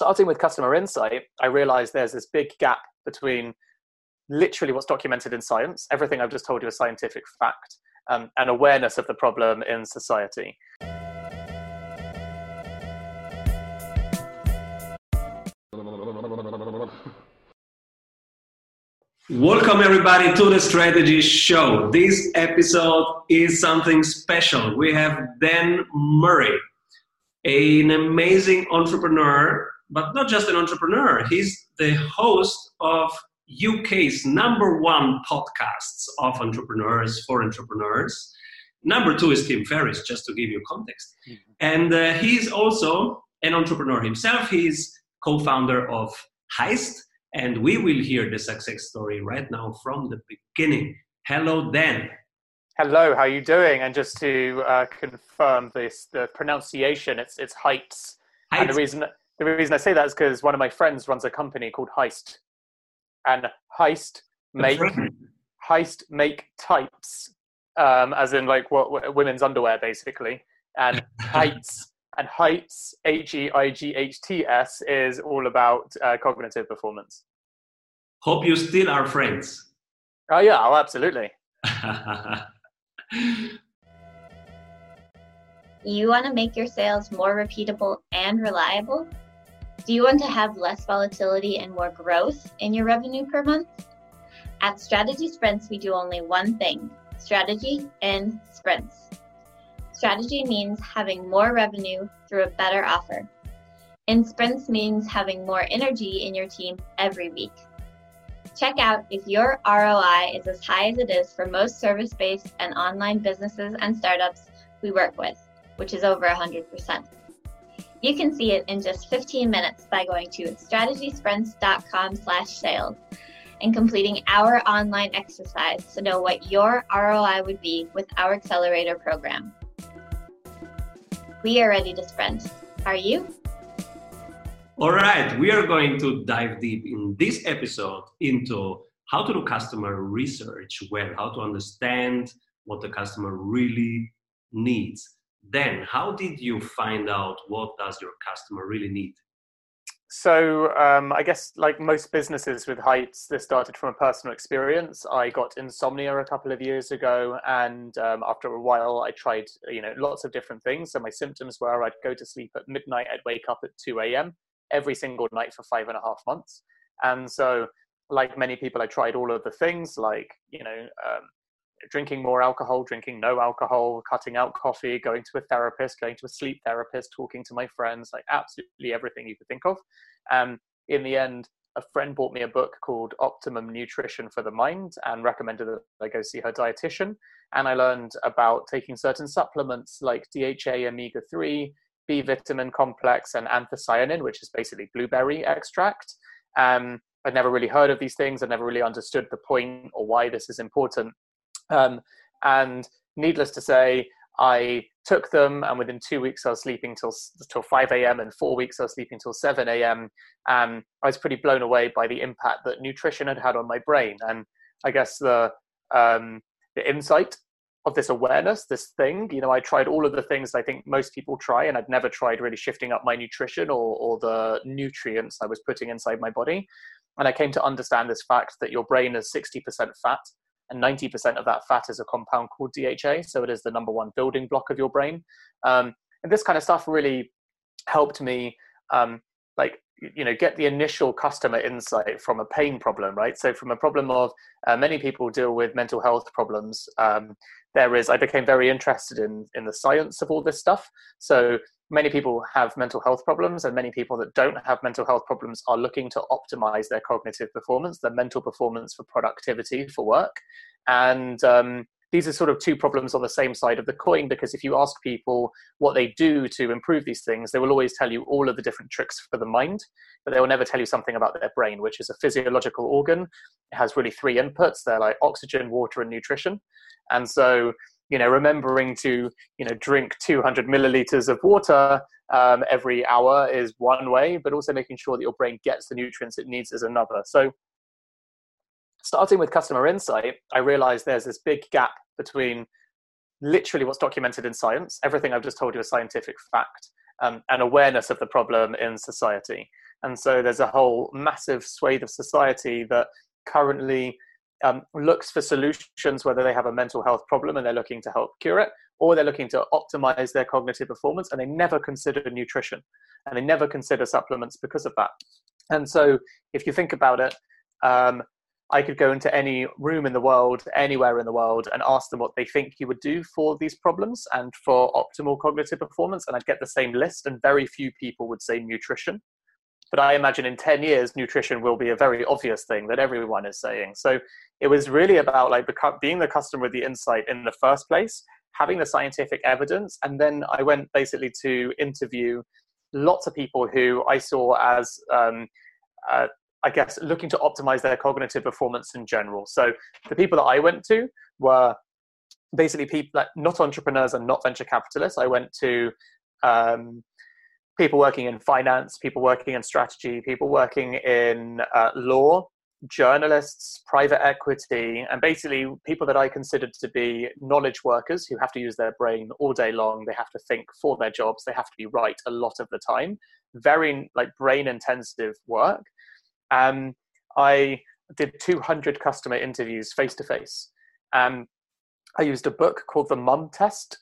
starting with customer insight, I realized there's this big gap between literally what's documented in science, everything I've just told you is scientific fact, um, and awareness of the problem in society. Welcome, everybody, to the Strategy Show. This episode is something special. We have Dan Murray, an amazing entrepreneur, but not just an entrepreneur, he's the host of UK's number one podcasts of entrepreneurs for entrepreneurs. Number two is Tim Ferriss, just to give you context. Mm-hmm. And uh, he's also an entrepreneur himself. He's co founder of Heist and we will hear the success story right now from the beginning. Hello, Dan. Hello, how are you doing? And just to uh, confirm this, the pronunciation, it's it's Heights. Heights. And the reason the reason I say that is because one of my friends runs a company called Heist, and Heist make Heist make tights, um, as in like what, what women's underwear basically, and Heights and heights h-e-i-g-h-t-s is all about uh, cognitive performance. Hope you still are friends. Oh yeah oh absolutely. You want to make your sales more repeatable and reliable do you want to have less volatility and more growth in your revenue per month at strategy sprints we do only one thing strategy in sprints Strategy means having more revenue through a better offer. And sprints means having more energy in your team every week. Check out if your ROI is as high as it is for most service based and online businesses and startups we work with, which is over 100%. You can see it in just 15 minutes by going to strategysprints.com slash sales and completing our online exercise to know what your ROI would be with our accelerator program. We are ready to sprint. Are you? All right, we are going to dive deep in this episode into how to do customer research well, how to understand what the customer really needs. Then, how did you find out what does your customer really need? So um, I guess like most businesses with heights, this started from a personal experience. I got insomnia a couple of years ago, and um, after a while, I tried you know lots of different things. So my symptoms were I'd go to sleep at midnight, I'd wake up at two a.m. every single night for five and a half months, and so like many people, I tried all of the things like you know um, drinking more alcohol, drinking no alcohol, cutting out coffee, going to a therapist, going to a sleep therapist, talking to my friends, like absolutely everything you could think of. And in the end, a friend bought me a book called Optimum Nutrition for the Mind and recommended that I go see her dietitian. And I learned about taking certain supplements like DHA, omega 3, B vitamin complex, and anthocyanin, which is basically blueberry extract. Um, I'd never really heard of these things. I never really understood the point or why this is important. Um, and needless to say, I took them, and within two weeks, I was sleeping till till 5 a.m. and four weeks, I was sleeping till 7 a.m. And I was pretty blown away by the impact that nutrition had had on my brain, and I guess the um, the insight of this awareness, this thing. You know, I tried all of the things I think most people try, and I'd never tried really shifting up my nutrition or, or the nutrients I was putting inside my body. And I came to understand this fact that your brain is 60% fat and 90% of that fat is a compound called DHA. So it is the number one building block of your brain. Um, and this kind of stuff really helped me, um, like, you know, get the initial customer insight from a pain problem, right? So from a problem of uh, many people deal with mental health problems. Um, there is, I became very interested in in the science of all this stuff. So many people have mental health problems and many people that don't have mental health problems are looking to optimize their cognitive performance their mental performance for productivity for work. And um, these are sort of two problems on the same side of the coin because if you ask people what they do to improve these things they will always tell you all of the different tricks for the mind but they will never tell you something about their brain which is a physiological organ. It has really three inputs. They're like oxygen water and nutrition. And so you know remembering to you know drink 200 milliliters of water um, every hour is one way but also making sure that your brain gets the nutrients it needs is another. So starting with customer insight i realized there's this big gap between literally what's documented in science everything i've just told you is scientific fact um, and awareness of the problem in society. And so there's a whole massive swathe of society that currently um, looks for solutions, whether they have a mental health problem and they're looking to help cure it, or they're looking to optimize their cognitive performance, and they never consider nutrition and they never consider supplements because of that. And so, if you think about it, um, I could go into any room in the world, anywhere in the world, and ask them what they think you would do for these problems and for optimal cognitive performance, and I'd get the same list, and very few people would say nutrition. But I imagine in 10 years, nutrition will be a very obvious thing that everyone is saying. So it was really about like being the customer with the insight in the first place, having the scientific evidence, and then I went basically to interview lots of people who I saw as um, uh, I guess, looking to optimize their cognitive performance in general. So the people that I went to were basically people like not entrepreneurs and not venture capitalists. I went to um, people working in finance, people working in strategy, people working in uh, law, journalists, private equity, and basically people that I considered to be knowledge workers who have to use their brain all day long. They have to think for their jobs. They have to be right a lot of the time. Very like brain intensive work. Um, I did 200 customer interviews face to face. I used a book called The Mum Test.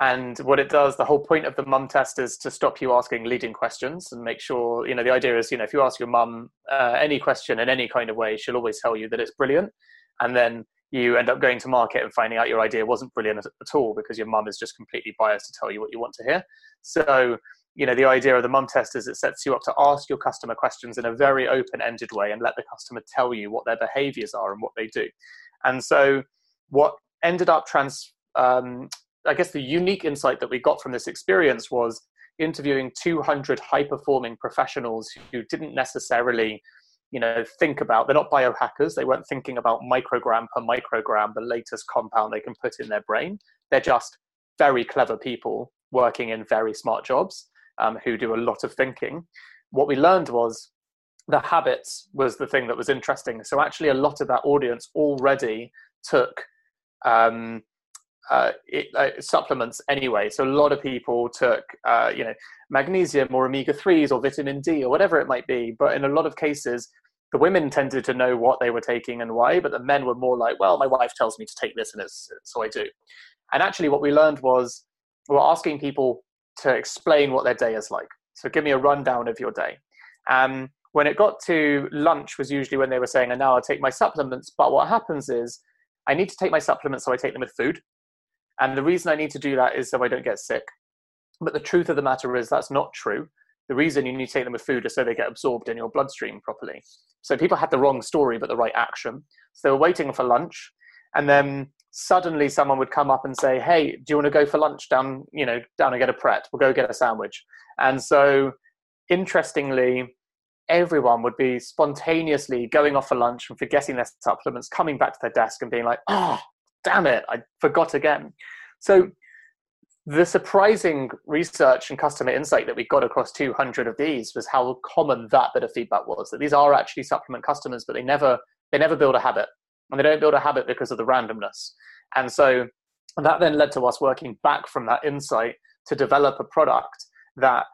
And what it does, the whole point of the mum test is to stop you asking leading questions and make sure, you know, the idea is, you know, if you ask your mum uh, any question in any kind of way, she'll always tell you that it's brilliant. And then you end up going to market and finding out your idea wasn't brilliant at all because your mum is just completely biased to tell you what you want to hear. So you know the idea of the mum test is it sets you up to ask your customer questions in a very open-ended way and let the customer tell you what their behaviors are and what they do and so what ended up trans um, i guess the unique insight that we got from this experience was interviewing 200 high performing professionals who didn't necessarily you know think about they're not biohackers they weren't thinking about microgram per microgram the latest compound they can put in their brain they're just very clever people working in very smart jobs um, who do a lot of thinking. What we learned was the habits was the thing that was interesting. So actually, a lot of that audience already took um, uh, it, uh, supplements anyway. So a lot of people took, uh, you know, magnesium or omega threes or vitamin D or whatever it might be. But in a lot of cases, the women tended to know what they were taking and why, but the men were more like, well, my wife tells me to take this, and it's, so I do. And actually, what we learned was we're asking people to explain what their day is like. So give me a rundown of your day. Um, when it got to lunch was usually when they were saying, and now I'll take my supplements. But what happens is I need to take my supplements so I take them with food. And the reason I need to do that is so I don't get sick. But the truth of the matter is that's not true. The reason you need to take them with food is so they get absorbed in your bloodstream properly. So people had the wrong story, but the right action. So they were waiting for lunch. And then suddenly someone would come up and say, "Hey, do you want to go for lunch down, you know, down and get a pret? We'll go get a sandwich." And so, interestingly, everyone would be spontaneously going off for lunch and forgetting their supplements, coming back to their desk and being like, "Oh, damn it, I forgot again." So, the surprising research and customer insight that we got across 200 of these was how common that bit of feedback was. That these are actually supplement customers, but they never they never build a habit and they don't build a habit because of the randomness. And so that then led to us working back from that insight to develop a product that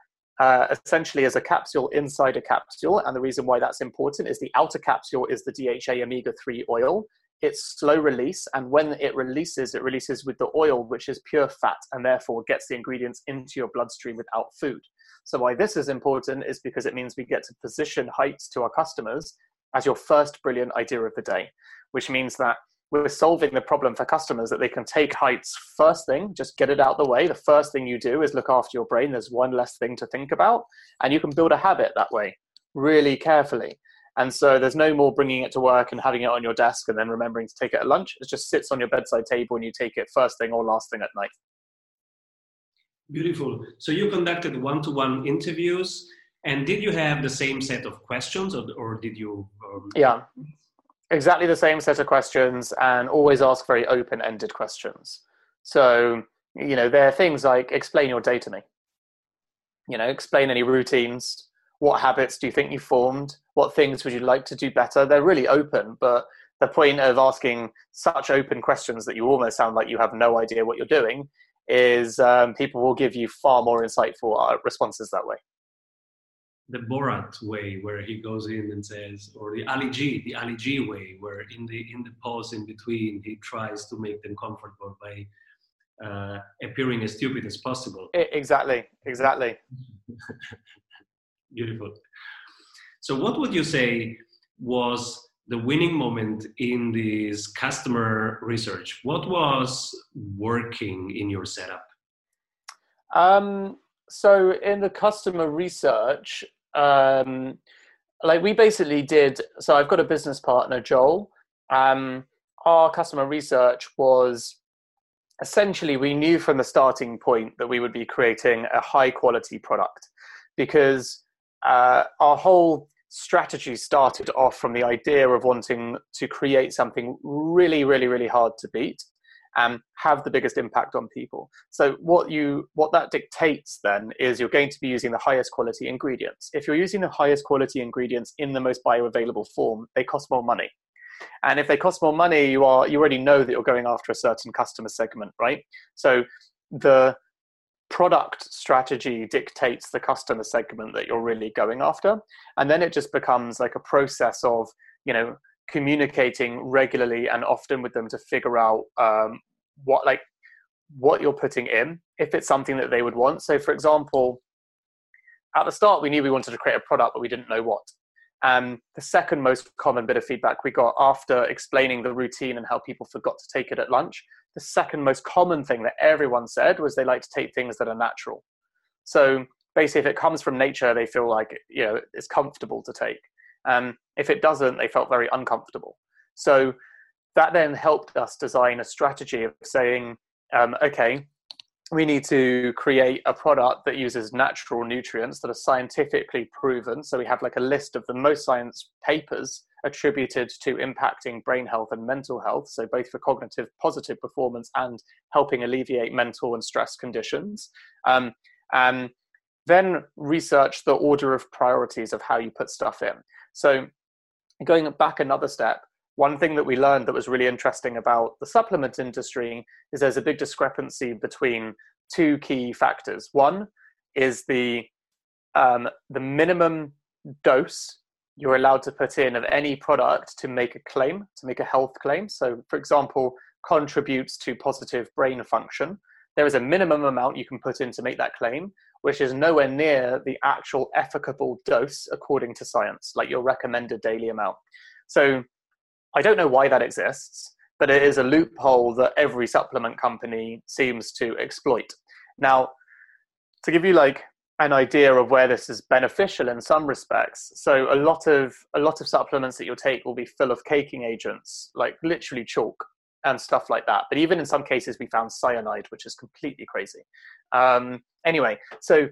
uh, essentially is a capsule inside a capsule. And the reason why that's important is the outer capsule is the DHA omega 3 oil. It's slow release, and when it releases, it releases with the oil, which is pure fat, and therefore gets the ingredients into your bloodstream without food. So, why this is important is because it means we get to position heights to our customers as your first brilliant idea of the day which means that we're solving the problem for customers that they can take heights first thing, just get it out the way. The first thing you do is look after your brain. There's one less thing to think about, and you can build a habit that way really carefully. And so there's no more bringing it to work and having it on your desk and then remembering to take it at lunch. It just sits on your bedside table and you take it first thing or last thing at night. Beautiful. So you conducted one to one interviews. And did you have the same set of questions or, or did you? Um... Yeah exactly the same set of questions and always ask very open ended questions. So, you know, there are things like explain your day to me. You know, explain any routines. What habits do you think you formed? What things would you like to do better? They're really open, but the point of asking such open questions that you almost sound like you have no idea what you're doing is um, people will give you far more insightful uh, responses that way. the Borat way, where he goes in and says, or the Ali G, the Ali G way, where in the in the pause in between he tries to make them comfortable by uh, appearing as stupid as possible. Exactly, exactly. Beautiful. So, what would you say was the winning moment in this customer research? What was working in your setup? Um, so, in the customer research, um, like we basically did. So, I've got a business partner, Joel. Um, our customer research was essentially we knew from the starting point that we would be creating a high quality product because uh, our whole strategy started off from the idea of wanting to create something really, really, really hard to beat and have the biggest impact on people. So what you what that dictates then is you're going to be using the highest quality ingredients. If you're using the highest quality ingredients in the most bioavailable form, they cost more money. And if they cost more money, you are you already know that you're going after a certain customer segment, right? So the product strategy dictates the customer segment that you're really going after. And then it just becomes like a process of you know communicating regularly and often with them to figure out um, what like what you're putting in if it's something that they would want. So for example at the start we knew we wanted to create a product but we didn't know what. Um, the second most common bit of feedback we got after explaining the routine and how people forgot to take it at lunch the second most common thing that everyone said was they like to take things that are natural. So basically, if it comes from nature, they feel like you know it's comfortable to take. Um, if it doesn't, they felt very uncomfortable. So that then helped us design a strategy of saying, um, okay, we need to create a product that uses natural nutrients that are scientifically proven. So we have like a list of the most science papers attributed to impacting brain health and mental health, so both for cognitive positive performance and helping alleviate mental and stress conditions. Um, and then research the order of priorities of how you put stuff in. So, going back another step, one thing that we learned that was really interesting about the supplement industry is there's a big discrepancy between two key factors. One is the um, the minimum dose you're allowed to put in of any product to make a claim, to make a health claim. So, for example, contributes to positive brain function. There is a minimum amount you can put in to make that claim, which is nowhere near the actual efficable dose according to science, like your recommended daily amount. So, I don't know why that exists, but it is a loophole that every supplement company seems to exploit. Now, to give you like an idea of where this is beneficial in some respects. So a lot of a lot of supplements that you'll take will be full of caking agents, like literally chalk and stuff like that. But even in some cases, we found cyanide, which is completely crazy. Um, anyway, so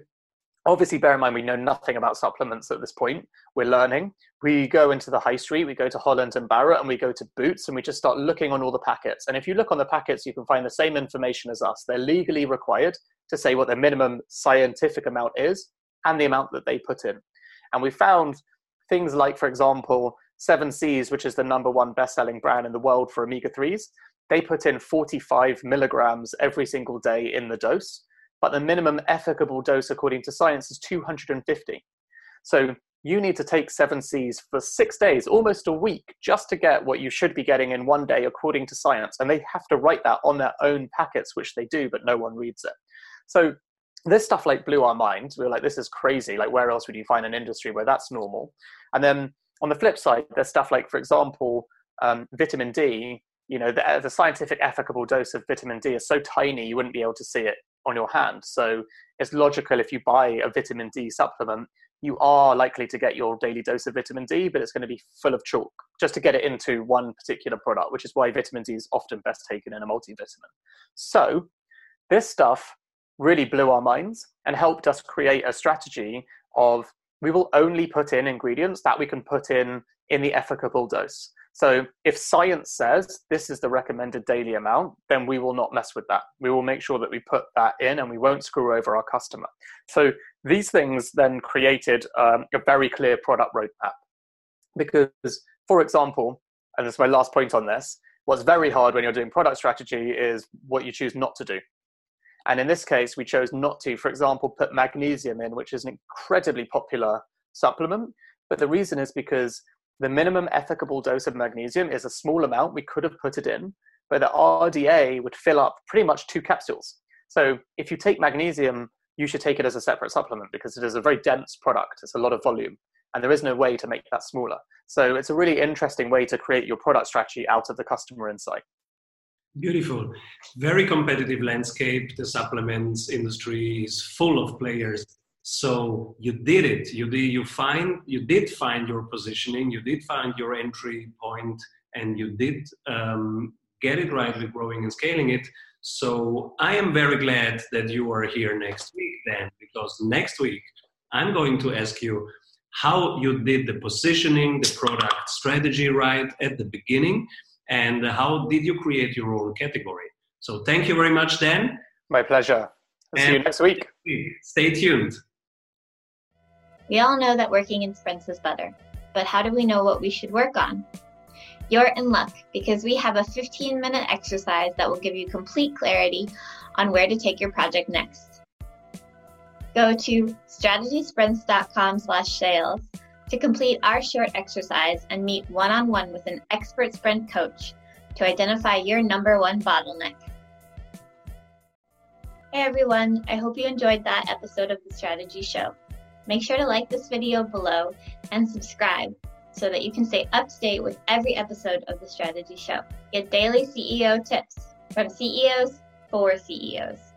obviously bear in mind we know nothing about supplements at this point. We're learning. We go into the high street we go to holland and barrett and we go to boots and we just start looking on all the packets. And if you look on the packets you can find the same information as us. They're legally required to say what the minimum scientific amount is and the amount that they put in. And we found things like, for example, Seven Seas, which is the number one best-selling brand in the world for omega-3s, they put in 45 milligrams every single day in the dose, but the minimum efficable dose according to science is 250. So you need to take Seven Seas for six days, almost a week, just to get what you should be getting in one day according to science. And they have to write that on their own packets, which they do, but no one reads it. So this stuff like blew our minds. We were like, this is crazy. Like, where else would you find an industry where that's normal? And then on the flip side, there's stuff like, for example, um, vitamin D. You know, the, the scientific efficable dose of vitamin D is so tiny you wouldn't be able to see it on your hand. So it's logical if you buy a vitamin D supplement, you are likely to get your daily dose of vitamin D, but it's going to be full of chalk just to get it into one particular product, which is why vitamin D is often best taken in a multivitamin. So this stuff really blew our minds and helped us create a strategy of we will only put in ingredients that we can put in in the efficable dose. So if science says this is the recommended daily amount, then we will not mess with that. We will make sure that we put that in and we won't screw over our customer. So these things then created um, a very clear product roadmap. Because, for example, and this is my last point on this, what's very hard when you're doing product strategy is what you choose not to do. And in this case, we chose not to, for example, put magnesium in, which is an incredibly popular supplement. But the reason is because the minimum ethicable dose of magnesium is a small amount. We could have put it in, but the RDA would fill up pretty much two capsules. So if you take magnesium, you should take it as a separate supplement because it is a very dense product. It's a lot of volume, and there is no way to make that smaller. So it's a really interesting way to create your product strategy out of the customer insight. Beautiful. Very competitive landscape. The supplements industry is full of players. So you did it. You did you find you did find your positioning, you did find your entry point, and you did um, get it right with growing and scaling it. So I am very glad that you are here next week then, because next week I'm going to ask you how you did the positioning, the product strategy right at the beginning, and how did you create your own category. So thank you very much, Dan. My pleasure. See you next week. Stay tuned. We all know that working in sprints is better, but how do we know what we should work on? You're in luck because we have a 15 minute exercise that will give you complete clarity on where to take your project next. Go to strategysprints.com slash sales to complete our short exercise and meet one-on-one with an expert sprint coach to identify your number one bottleneck. Hey everyone, I hope you enjoyed that episode of the Strategy Show. Make sure to like this video below and subscribe so that you can stay up to date with every episode of the Strategy Show. Get daily CEO tips from CEOs for CEOs.